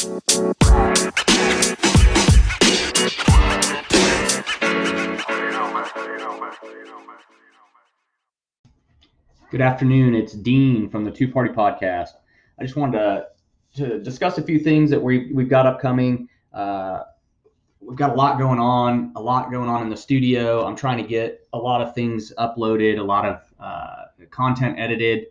Good afternoon. It's Dean from the Two Party Podcast. I just wanted to, to discuss a few things that we, we've got upcoming. Uh, we've got a lot going on, a lot going on in the studio. I'm trying to get a lot of things uploaded, a lot of uh, content edited.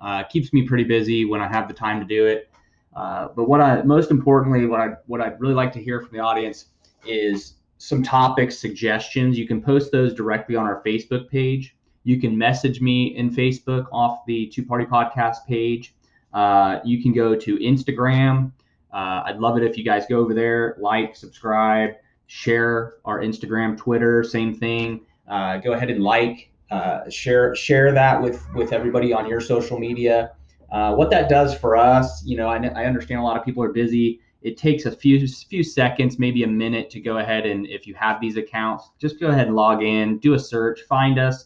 Uh, keeps me pretty busy when I have the time to do it. Uh, but what I most importantly, what I what I'd really like to hear from the audience is some topic suggestions. You can post those directly on our Facebook page. You can message me in Facebook off the Two Party Podcast page. Uh, you can go to Instagram. Uh, I'd love it if you guys go over there, like, subscribe, share our Instagram, Twitter, same thing. Uh, go ahead and like, uh, share share that with with everybody on your social media. Uh, what that does for us, you know, I, I understand a lot of people are busy. It takes a few few seconds, maybe a minute, to go ahead and if you have these accounts, just go ahead and log in, do a search, find us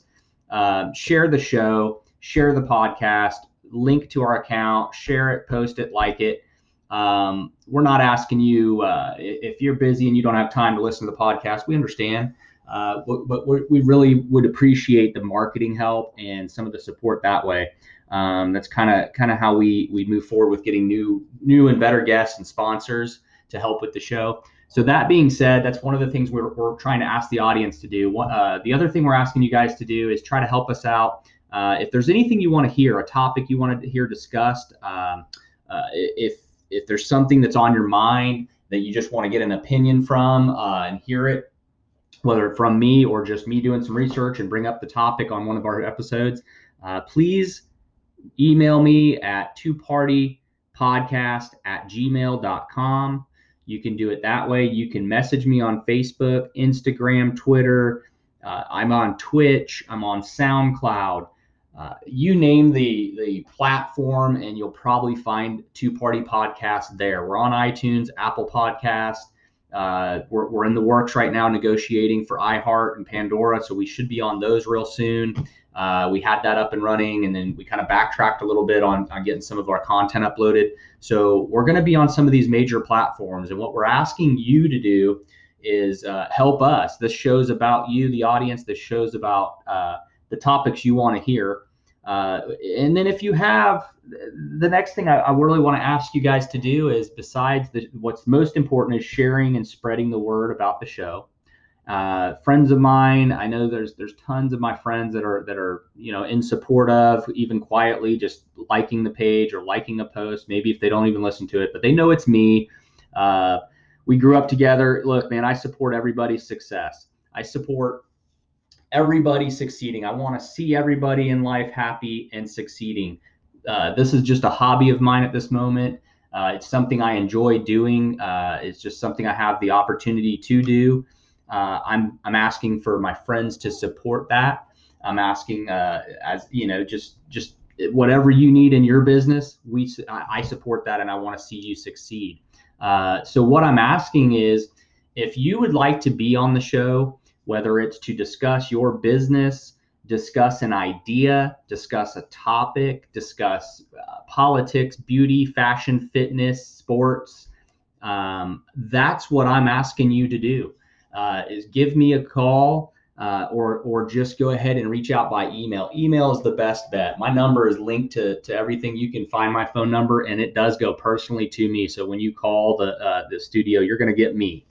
uh, share the show, share the podcast, link to our account, share it, post it, like it. Um, we're not asking you uh, if you're busy and you don't have time to listen to the podcast. We understand, uh, but, but we really would appreciate the marketing help and some of the support that way. Um, that's kind of kind of how we we move forward with getting new new and better guests and sponsors to help with the show. So that being said, that's one of the things we're, we're trying to ask the audience to do. Uh, the other thing we're asking you guys to do is try to help us out. Uh, if there's anything you want to hear, a topic you want to hear discussed, um, uh, if if there's something that's on your mind that you just want to get an opinion from uh, and hear it, whether from me or just me doing some research and bring up the topic on one of our episodes, uh, please email me at two party podcast at gmail.com. You can do it that way. You can message me on Facebook, Instagram, Twitter. Uh, I'm on Twitch. I'm on SoundCloud. Uh, you name the the platform, and you'll probably find Two Party Podcast there. We're on iTunes, Apple Podcast. Uh, we're, we're in the works right now negotiating for iHeart and Pandora, so we should be on those real soon. Uh, we had that up and running, and then we kind of backtracked a little bit on, on getting some of our content uploaded. So we're going to be on some of these major platforms, and what we're asking you to do is uh, help us. This show's about you, the audience. This show's about uh, the topics you want to hear. Uh, and then if you have the next thing I, I really want to ask you guys to do is besides the, what's most important is sharing and spreading the word about the show uh, friends of mine i know there's there's tons of my friends that are that are you know in support of even quietly just liking the page or liking a post maybe if they don't even listen to it but they know it's me. Uh, we grew up together. Look man i support everybody's success. I support everybody succeeding. I want to see everybody in life happy and succeeding. Uh, this is just a hobby of mine at this moment. Uh, it's something i enjoy doing. Uh, it's just something i have the opportunity to do uh, I'm I'm asking for my friends to support that. I'm asking uh, as you know just just whatever you need in your business, we I support that and I want to see you succeed. Uh, so what I'm asking is if you would like to be on the show, whether it's to discuss your business, discuss an idea, discuss a topic, discuss uh, politics, beauty, fashion, fitness, sports. Um, that's what I'm asking you to do uh, is give me a call uh, or or just go ahead and reach out by email. Email is the best bet. My number is linked to, to everything. You can find my phone number, and it does go personally to me. So when you call the uh, the studio, you're going to get me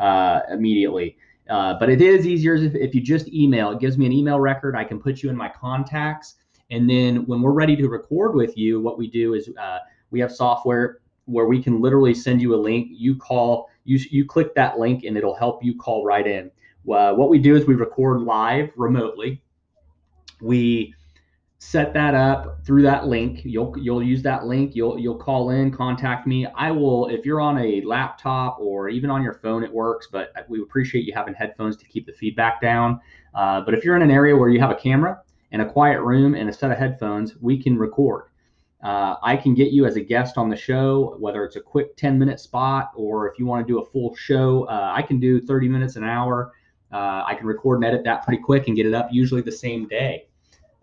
uh, immediately. Uh, but it is easier if, if you just email. It gives me an email record. I can put you in my contacts, and then when we're ready to record with you, what we do is uh, we have software where we can literally send you a link. You call you you click that link and it'll help you call right in. Uh, what we do is we record live remotely. We set that up through that link. You'll you'll use that link. You'll you'll call in, contact me. I will if you're on a laptop or even on your phone, it works. But we appreciate you having headphones to keep the feedback down. Uh, but if you're in an area where you have a camera and a quiet room and a set of headphones, we can record. Uh, I can get you as a guest on the show, whether it's a quick 10 minute spot or if you want to do a full show, uh, I can do 30 minutes an hour. Uh, I can record and edit that pretty quick and get it up usually the same day.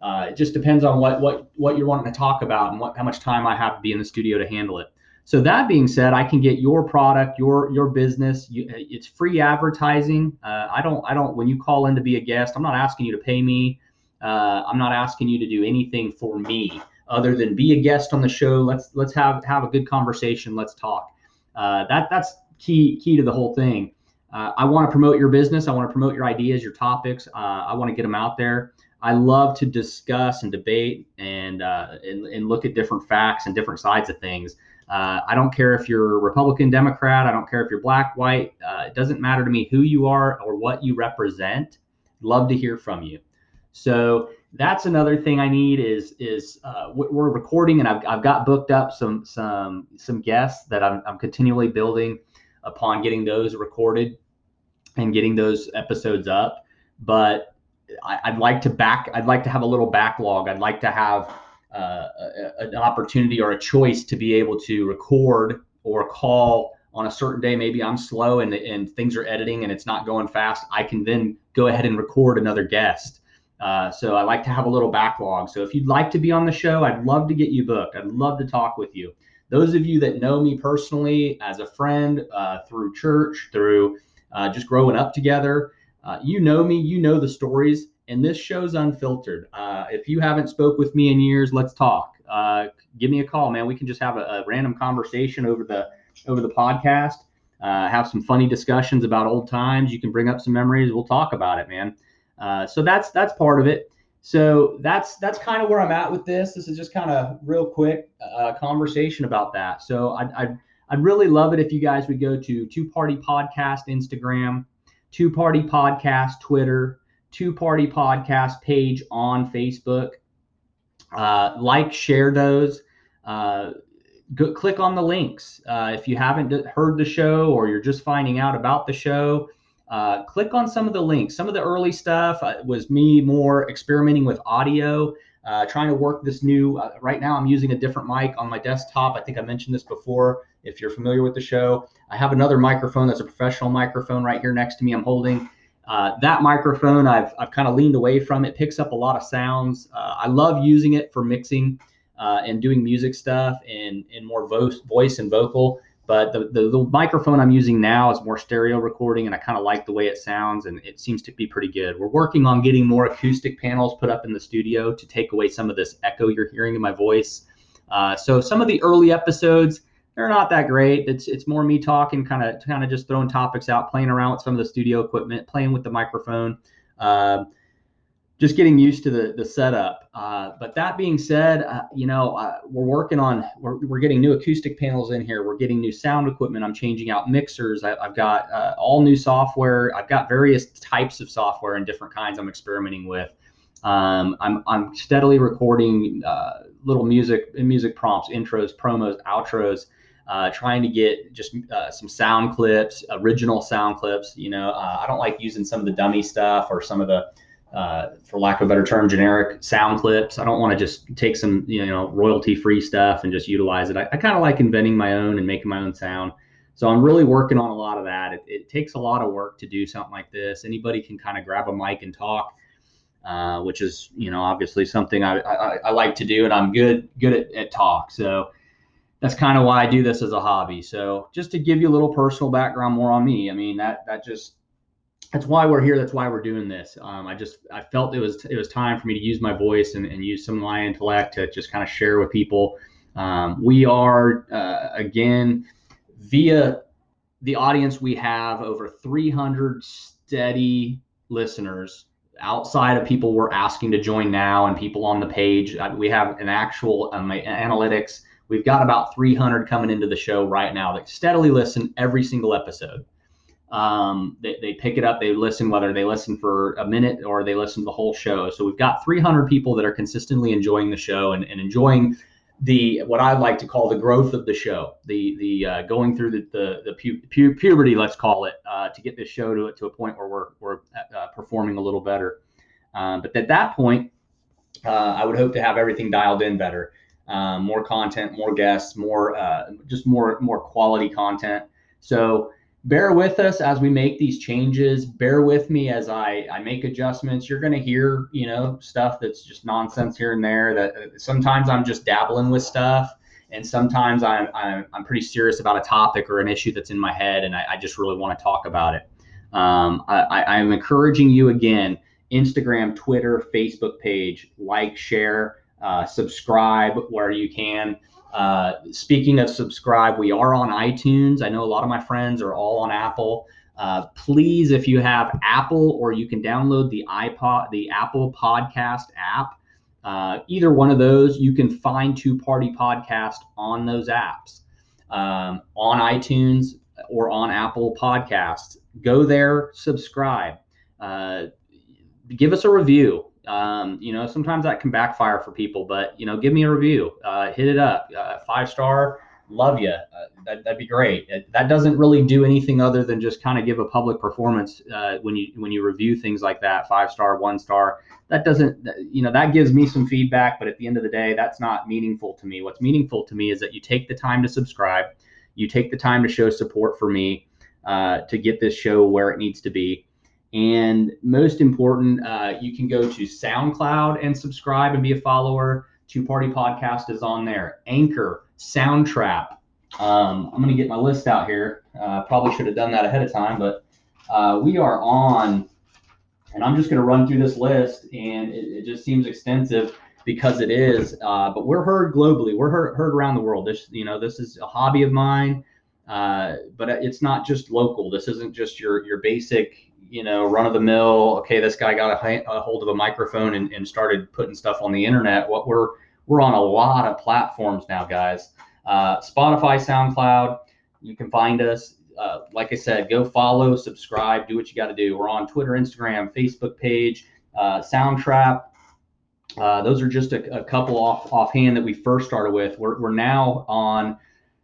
Uh, it just depends on what, what, what you're wanting to talk about and what, how much time I have to be in the studio to handle it. So that being said, I can get your product, your your business. You, it's free advertising. Uh, I don't I don't when you call in to be a guest, I'm not asking you to pay me. Uh, I'm not asking you to do anything for me other than be a guest on the show. Let's let's have have a good conversation. Let's talk. Uh, that that's key key to the whole thing. Uh, I want to promote your business. I want to promote your ideas, your topics. Uh, I want to get them out there. I love to discuss and debate and, uh, and, and look at different facts and different sides of things. Uh, I don't care if you're Republican, Democrat. I don't care if you're black, white. Uh, it doesn't matter to me who you are or what you represent. Love to hear from you. So that's another thing I need is is uh, we're recording and I've, I've got booked up some some some guests that I'm, I'm continually building upon getting those recorded and getting those episodes up. But I, would like to back. I'd like to have a little backlog. I'd like to have uh, an opportunity or a choice to be able to record or call on a certain day. Maybe I'm slow and, and things are editing and it's not going fast. I can then go ahead and record another guest. Uh, so I like to have a little backlog. So if you'd like to be on the show, I'd love to get you booked. I'd love to talk with you. Those of you that know me personally as a friend uh, through church, through uh, just growing up together, uh, you know me, you know the stories and this show's unfiltered. Uh, if you haven't spoke with me in years, let's talk. Uh, give me a call, man. We can just have a, a random conversation over the over the podcast. Have some funny discussions about old times. You can bring up some memories. We'll talk about it, man. Uh, so that's that's part of it. So that's that's kind of where I'm at with this. This is just kind of real quick uh, conversation about that. So I'd, I'd I'd really love it if you guys would go to Two Party Podcast Instagram, Two Party Podcast Twitter Two Party Podcast page on Facebook. Uh, like, share those. Uh, go, click on the links. Uh, if you haven't heard the show or you're just finding out about the show, uh, click on some of the links. Some of the early stuff uh, was me more experimenting with audio, uh, trying to work this new. Uh, right now, I'm using a different mic on my desktop. I think I mentioned this before. If you're familiar with the show, I have another microphone that's a professional microphone right here next to me. I'm holding. Uh, that microphone, I've, I've kind of leaned away from. It picks up a lot of sounds. Uh, I love using it for mixing and doing music stuff and, and more voice, voice and vocal. But the, the, the microphone I'm using now is more stereo recording, and I kind of like the way it sounds, and it seems to be pretty good. We're working on getting more acoustic panels put up in the studio to take away some of this echo you're hearing in my voice. Uh, so some of the early episodes, they're not that great. It's it's more me talking, kind of kind of just throwing topics out, playing around with some of the studio equipment, playing with the microphone, uh, just getting used to the the setup. Uh, but that being said, uh, you know uh, we're working on we're, we're getting new acoustic panels in here. We're getting new sound equipment. I'm changing out mixers. I, have got uh, all new software. I've got various types of software and different kinds I'm experimenting with. Um, I'm, I'm steadily recording uh, little music music prompts, intros, promos, outros uh, trying to get just uh, some sound clips, original sound clips. You know, uh, I don't like using some of the dummy stuff or some of the, uh, for lack of a better term, generic sound clips. I don't want to just take some, you know, royalty free stuff and just utilize it. I, I kind of like inventing my own and making my own sound. So I'm really working on a lot of that. It, it takes a lot of work to do something like this. Anybody can kind of grab a mic and talk. Uh, which is, you know, obviously something I, I, I, like to do, and I'm good good at, at talk. So that's kind of why I do this as a hobby. So just to give you a little personal background more on me, I mean that that just that's why we're here. That's why we're doing this. Um, I just I felt it was it was time for me to use my voice and, and use some of my intellect to just kind of share with people. Um, we are uh, again via the audience we have over 300 steady listeners outside of people we're asking to join now and people on the page. Uh, we have an actual um, analytics We've got about 300 coming into the show right now that steadily listen every single episode. Um, they, they pick it up, they listen, whether they listen for a minute or they listen to the whole show. So we've got 300 people that are consistently enjoying the show and, and enjoying the what I like to call the growth of the show, the the uh, going through the the, the pu- pu- puberty, let's call it, uh, to get this show to to a point where we're we're uh, performing a little better. Uh, but at that point, uh, I would hope to have everything dialed in better um, more content, more guests, more uh, just more more quality content. So bear with us as we make these changes. Bear with me as I I make adjustments. You're going to hear you know stuff that's just nonsense here and there. That uh, sometimes I'm just dabbling with stuff. and sometimes I'm, I'm, I'm pretty serious about a topic or an issue that's in my head, and I, I just really want to talk about it. Um, I, I'm encouraging you again Instagram, Twitter, Facebook page, like, share, uh, subscribe where you can. Uh, speaking of subscribe, we are on iTunes. I know a lot of my friends are all on Apple. Uh, please, if you have Apple or you can download the iPod, the Apple Podcast app, uh, either one of those, you can find Two Party Podcast on those apps, um, on iTunes or on Apple Podcasts. Go there, subscribe, uh, give us a review. Um, you know, sometimes that can backfire for people, but you know, give me a review, uh, hit it up, uh, five star. Love you. Uh, that, would be great. It, that doesn't really do anything other than just kind of give a public performance uh, when you when you review things like that, five star, one star. That doesn't, you know, that gives me some feedback, but at the end of the day, that's not meaningful to me. What's meaningful to me is that you take the time to subscribe, you take the time to show support for me uh, to get this show where it needs to be and most important, uh, you can go to SoundCloud and subscribe and be a follower. Two Party Podcast is on there. Anchor, Soundtrap. Um, I'm going to get my list out here. Uh, probably should have done that ahead of time, but uh, we are on, and I'm just going to run through this list, and it, it, just seems extensive because it is. Uh, but we're heard globally. We're heard, heard around the world. This, you know, this is a hobby of mine. Uh, but it's not just local. This isn't just your your basic you know, run of the mill. Okay, this guy got a, a hold of a microphone and, and, started putting stuff on the internet. What we're we're on a lot of platforms now, guys. Uh, Spotify, SoundCloud. You can find us. Uh, like I said, go follow, subscribe, do what you got to do. We're on Twitter, Instagram, Facebook page, uh, Soundtrap. Uh, those are just a, a, couple off offhand that we first started with. We're, we're now on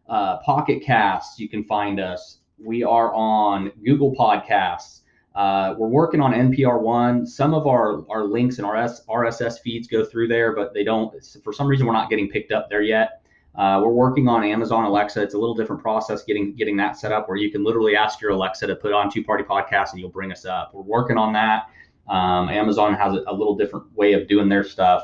uh, Pocket Casts. You can find us. We are on Google Podcasts. Uh, we're working on NPR one. Some of our, our links and RS, RSS feeds go through there, but they don't. For some reason, we're not getting picked up there yet. Uh, we're working on Amazon Alexa. It's a little different process getting getting that set up, where you can literally ask your Alexa to put on Two Party Podcast, and you'll bring us up. We're working on that. Um, Amazon has a, a, little different way of doing their stuff.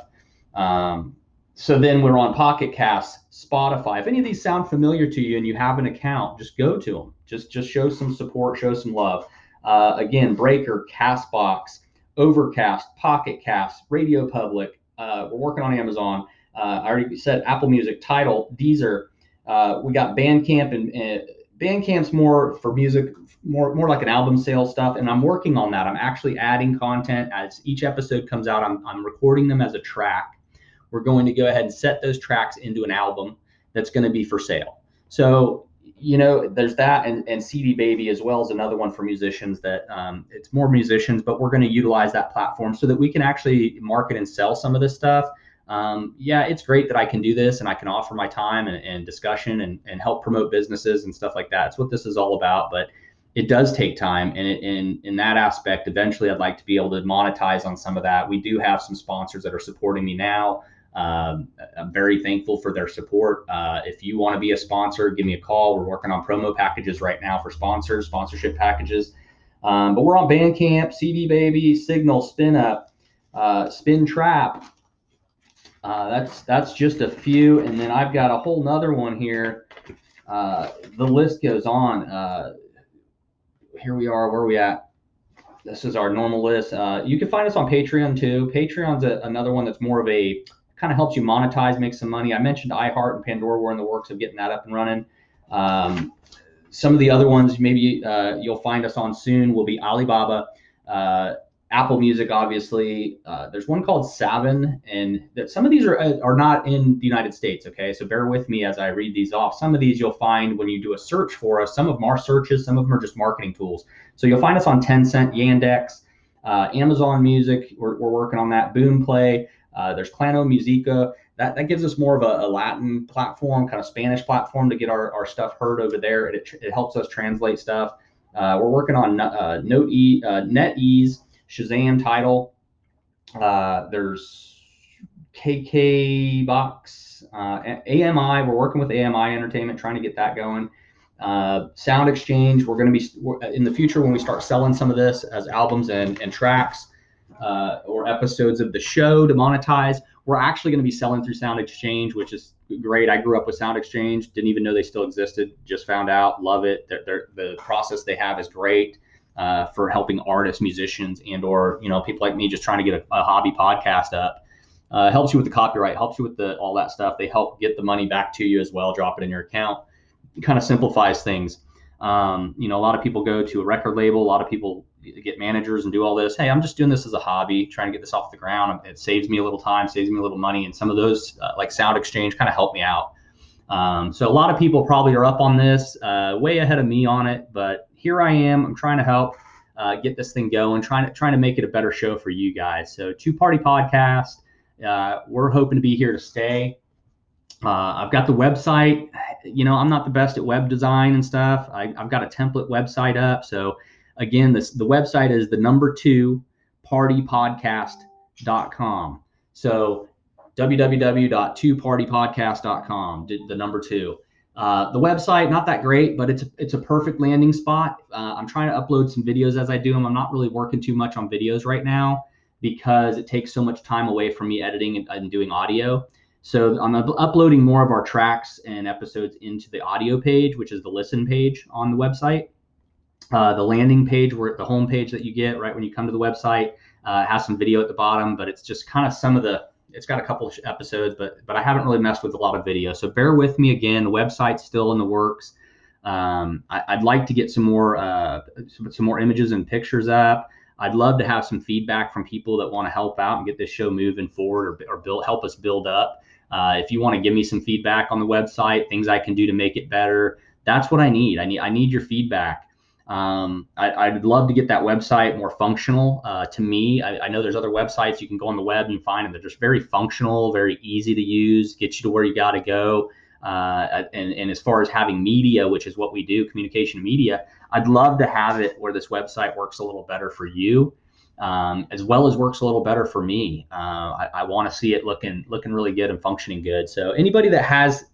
Um, so then we're on Pocket Cast, Spotify. If any of these sound familiar to you and you have an account, just go to them. Just just show some support, show some love. Uh, again, Breaker, Castbox, Overcast, Pocket Cast, Radio Public. Uh, we're working on Amazon. Uh, I already said Apple Music, Tidal, Deezer. Uh, we got Bandcamp, and, and Bandcamp's more for music, more more like an album sale stuff. And I'm working on that. I'm actually adding content as each episode comes out. I'm, I'm recording them as a track. We're going to go ahead and set those tracks into an album that's going to be for sale. So you know, there's that and, and CD Baby as well as another one for musicians that um, it's more musicians, but we're going to utilize that platform so that we can actually market and sell some of this stuff. Um, yeah, it's great that I can do this and I can offer my time and, and discussion and, and help promote businesses and stuff like that. It's what this is all about, but it does take time. And it, in, in that aspect, eventually I'd like to be able to monetize on some of that. We do have some sponsors that are supporting me now. Um, I'm very thankful for their support. Uh, if you want to be a sponsor, give me a call. We're working on promo packages right now for sponsors, sponsorship packages. Um, but we're on Bandcamp, CD Baby, Signal, Spin Up, uh, Spin Trap. Uh, that's that's just a few, and then I've got a whole nother one here. Uh, the list goes on. Uh, here we are. Where are we at? This is our normal list. Uh, you can find us on Patreon too. Patreon's a, another one that's more of a kind of helps you monetize, make some money. I mentioned iHeart and Pandora were in the works of getting that up and running. Um, some of the other ones maybe uh, you'll find us on soon will be Alibaba, uh, Apple Music, obviously. Uh, there's one called Saavn, and that some of these are uh, are not in the United States. Okay, so bear with me as I read these off. Some of these you'll find when you do a search for us. Some of them are searches, some of them are just marketing tools. So you'll find us on Tencent, Yandex, uh, Amazon Music. We're, we're working on that. Boomplay. Uh, there's Claro Música. That, that gives us more of a, a, Latin platform, kind of Spanish platform to get our, our stuff heard over there. It, it helps us translate stuff. Uh, we're working on uh, Note e, uh, NetEase, Shazam Tidal. Uh, there's KK Box, uh, AMI. We're working with AMI Entertainment, trying to get that going. Uh, Sound Exchange. We're going to be in the future when we start selling some of this as albums and, and tracks uh, or episodes of the show to monetize. We're actually going to be selling through Sound Exchange, which is great. I grew up with Sound Exchange, didn't even know they still existed. Just found out, love it. They're, they're, the process they have is great uh, for helping artists, musicians, and or you know people like me just trying to get a, a hobby podcast up. Uh, helps you with the copyright, helps you with the all that stuff. They help get the money back to you as well, drop it in your account. It kind of simplifies things. Um, you know, a lot of people go to a record label. A lot of people get managers and do all this. Hey, I'm just doing this as a hobby, trying to get this off the ground. It saves me a little time, saves me a little money, and some of those uh, like Sound Exchange kind of help me out. Um, so a lot of people probably are up on this, uh, way ahead of me on it, but here I am. I'm trying to help uh, get this thing going, trying to trying to make it a better show for you guys. So two party podcast. Uh, we're hoping to be here to stay. Uh, I've got the website. You know, I'm not the best at web design and stuff. I, have got a template website up. So again, this the website is the number two partypodcast.com. So www.twopartypodcast.com, the number two. Uh, the website not that great, but it's a, it's a perfect landing spot. Uh, I'm trying to upload some videos as I do them. I'm not really working too much on videos right now because it takes so much time away from me editing and, and doing audio. So I'm uploading more of our tracks and episodes into the audio page, which is the listen page on the website. Uh, the landing page, where the home page that you get right when you come to the website, uh, has some video at the bottom, but it's just kind of some of the it's got a couple episodes, but but I haven't really messed with a lot of video. So bear with me again. The website's still in the works. Um, I, would like to get some more uh, some, some, more images and pictures up. I'd love to have some feedback from people that want to help out and get this show moving forward or, or build help us build up. Uh, if you want to give me some feedback on the website, things I can do to make it better, that's what I need. I need I need your feedback. Um, I, would love to get that website more functional. Uh, to me, I, I, know there's other websites you can go on the web and find them. They're just very functional, very easy to use, get you to where you got to go. Uh, and, and as far as having media, which is what we do, communication media, I'd love to have it where this website works a little better for you, um, as well as works a little better for me. Uh, I, I want to see it looking looking really good and functioning good. So anybody that has,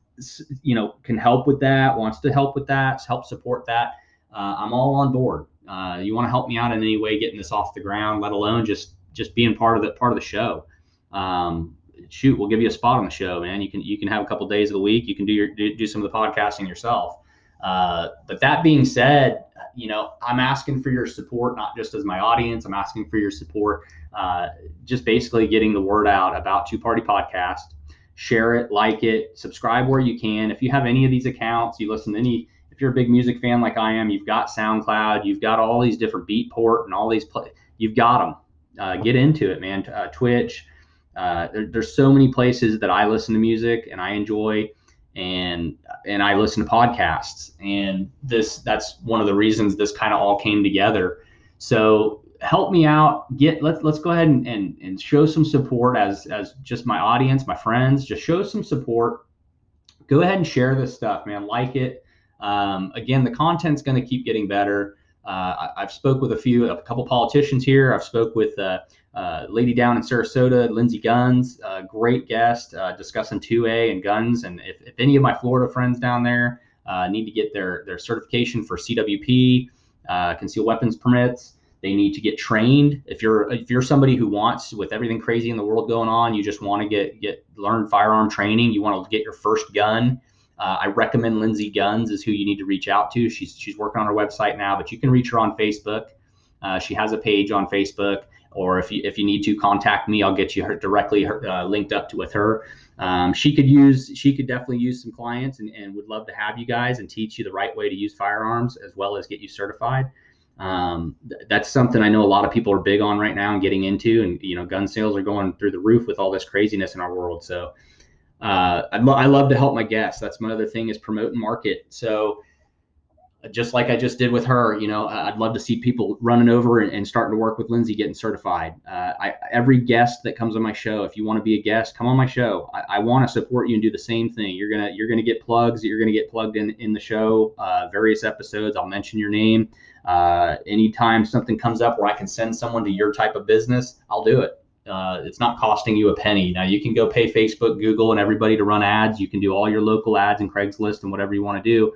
you know, can help with that, wants to help with that, help support that uh, I'm all on board. Uh, you want to help me out in any way getting this off the ground, let alone just just being part of the part of the show. Um, shoot, we'll give you a spot on the show, man. You can you can have a couple days of the week. You can do your do, do some of the podcasting yourself. Uh, but that being said, you know, I'm asking for your support, not just as my audience. I'm asking for your support, uh, just basically getting the word out about Two Party Podcast. Share it, like it, subscribe where you can. If you have any of these accounts, you listen to any if you're a big music fan like I am, you've got SoundCloud, you've got all these different Beatport and all these, play, you've got them. Uh, get into it, man. Uh, Twitch. Uh, there, there's so many places that I listen to music and I enjoy, and and I listen to podcasts. And this that's one of the reasons this kind of all came together. So help me out. Get let's let's go ahead and, and and show some support as as just my audience, my friends. Just show some support. Go ahead and share this stuff, man. Like it um, again, the content's going to keep getting better. Uh, I, have spoke with a few, a couple politicians here. I've spoke with uh, uh, lady down in Sarasota, Lindsey Guns, great guest uh, discussing 2A and guns. And if, if, any of my Florida friends down there uh, need to get their their certification for CWP, uh, concealed weapons permits, they need to get trained. If you're if you're somebody who wants, with everything crazy in the world going on, you just want to get get learn firearm training. You want to get your first gun. Uh, I recommend Lindsey Guns is who you need to reach out to. She's she's working on her website now, but you can reach her on Facebook. Uh, she has a page on Facebook, or if you if you need to contact me, I'll get you her directly her, uh, linked up to with her. Um, she could use she could definitely use some clients and, and would love to have you guys and teach you the right way to use firearms as well as get you certified. Um, th- that's something I know a lot of people are big on right now and getting into, and you know, gun sales are going through the roof with all this craziness in our world. So uh, I, lo- I love to help my guests. That's my other thing is promote and market. So just like I just did with her, you know, I'd love to see people running over and, and starting to work with Lindsey getting certified. Uh, I, every guest that comes on my show, if you want to be a guest, come on my show. I, I want to support you and do the same thing. You're gonna you're gonna get plugs. You're gonna get plugged in in the show. Uh, various episodes. I'll mention your name. Uh, anytime something comes up where I can send someone to your type of business, I'll do it. Uh, it's not costing you a penny. Now you can go pay Facebook, Google, and everybody to run ads. You can do all your local ads and Craigslist and whatever you want to do.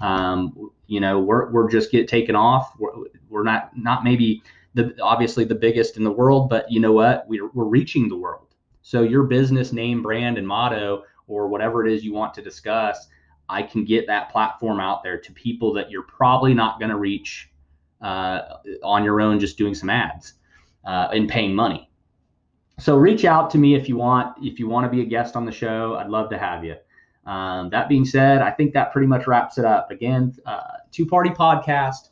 Um, you know, we're, we're just get taken off. We're, we're not not maybe the obviously the biggest in the world, but you know what? We're, we're reaching the world. So your business name, brand, and motto, or whatever it is you want to discuss, I can get that platform out there to people that you're probably not going to reach uh, on your own just doing some ads uh, and paying money. So reach out to me if you want. If you want to be a guest on the show, I'd love to have you. Um, that being said, I think that pretty much wraps it up. Again, uh, two party podcast,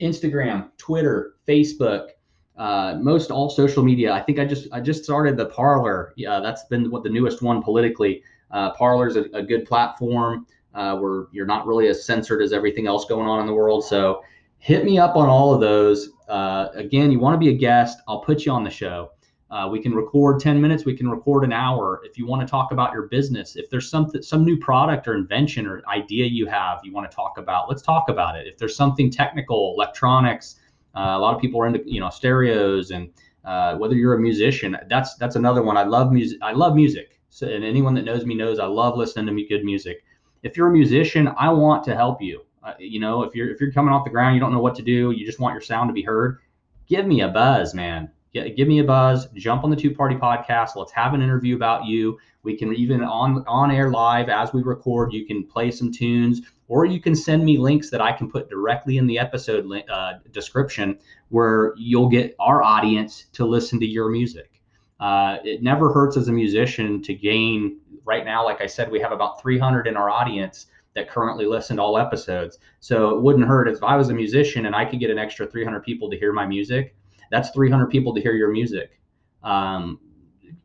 Instagram, Twitter, Facebook, uh, most all social media. I think I just I just started the Parler Yeah, that's been what the newest one politically. Uh, Parler's a, a good platform uh, where you're not really as censored as everything else going on in the world. So hit me up on all of those. Uh, again, you want to be a guest, I'll put you on the show. Uh, we can record 10 minutes, we can record an hour. If you want to talk about your business, if there's something, some new product or invention or idea you have you want to talk about, let's talk about it. If there's something technical, electronics, uh, a lot of people are into you know stereos and uh, whether you're a musician, that's that's another one. I love music. I love music. So, and anyone that knows me knows I love listening to good music. If you're a musician, I want to help you. Uh, you know, if you're if you're coming off the ground, you don't know what to do, you just want your sound to be heard, give me a buzz, man. Get, give me a buzz. Jump on the Two Party Podcast. Let's have an interview about you. We can even on on air live as we record. You can play some tunes, or you can send me links that I can put directly in the episode uh, description, where you'll get our audience to listen to your music. Uh, it never hurts as a musician to gain. Right now, like I said, we have about 300 in our audience that currently listen to all episodes. So it wouldn't hurt if I was a musician and I could get an extra 300 people to hear my music. That's 300 people to hear your music. Um,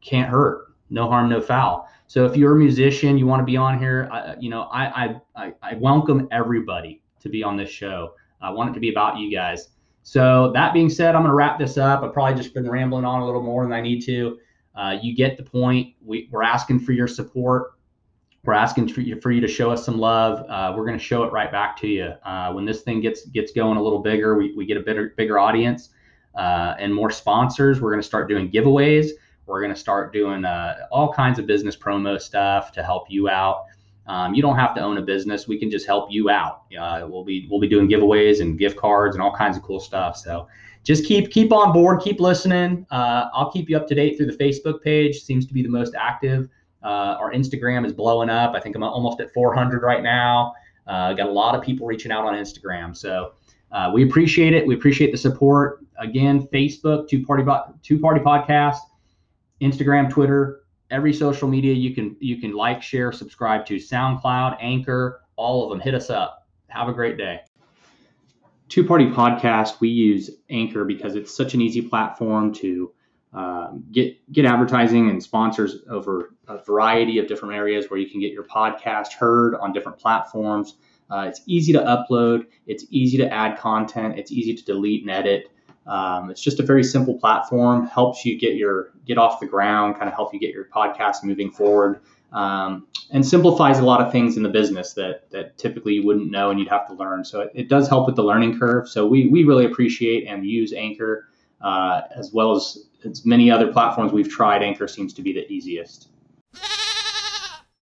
can't hurt. No harm, no foul. So if you're a musician, you want to be on here, I, you know, I, I, I welcome everybody to be on this show. I want it to be about you guys. So that being said, I'm going to wrap this up. I've probably just been rambling on a little more than I need to. Uh, you get the point. We, we're asking for your support. We're asking for you, for you to show us some love. Uh, we're going to show it right back to you. Uh, when this thing gets gets going a little bigger, we, we get a bigger bigger audience uh, and more sponsors. We're going to start doing giveaways. We're going to start doing uh, all kinds of business promo stuff to help you out. Um, you don't have to own a business. We can just help you out. Uh, we'll be we'll be doing giveaways and gift cards and all kinds of cool stuff. So just keep keep on board, keep listening. Uh, I'll keep you up to date through the Facebook page. Seems to be the most active. Uh, our Instagram is blowing up. I think I'm almost at 400 right now. Uh, got a lot of people reaching out on Instagram. So uh, we appreciate it. We appreciate the support. Again, Facebook, Two Party Two Party Podcast, Instagram, Twitter, every social media you can you can like, share, subscribe to. SoundCloud, Anchor, all of them. Hit us up. Have a great day. Two Party Podcast. We use Anchor because it's such an easy platform to um, get get advertising and sponsors over a variety of different areas where you can get your podcast heard on different platforms. Uh, it's easy to upload. It's easy to add content. It's easy to delete and edit. Um, it's just a very simple platform. Helps you get your get off the ground. Kind of help you get your podcast moving forward. Um, and simplifies a lot of things in the business that that typically you wouldn't know and you'd have to learn. So it, it does help with the learning curve. So we we really appreciate and use Anchor uh, as well as as many other platforms we've tried, Anchor seems to be the easiest.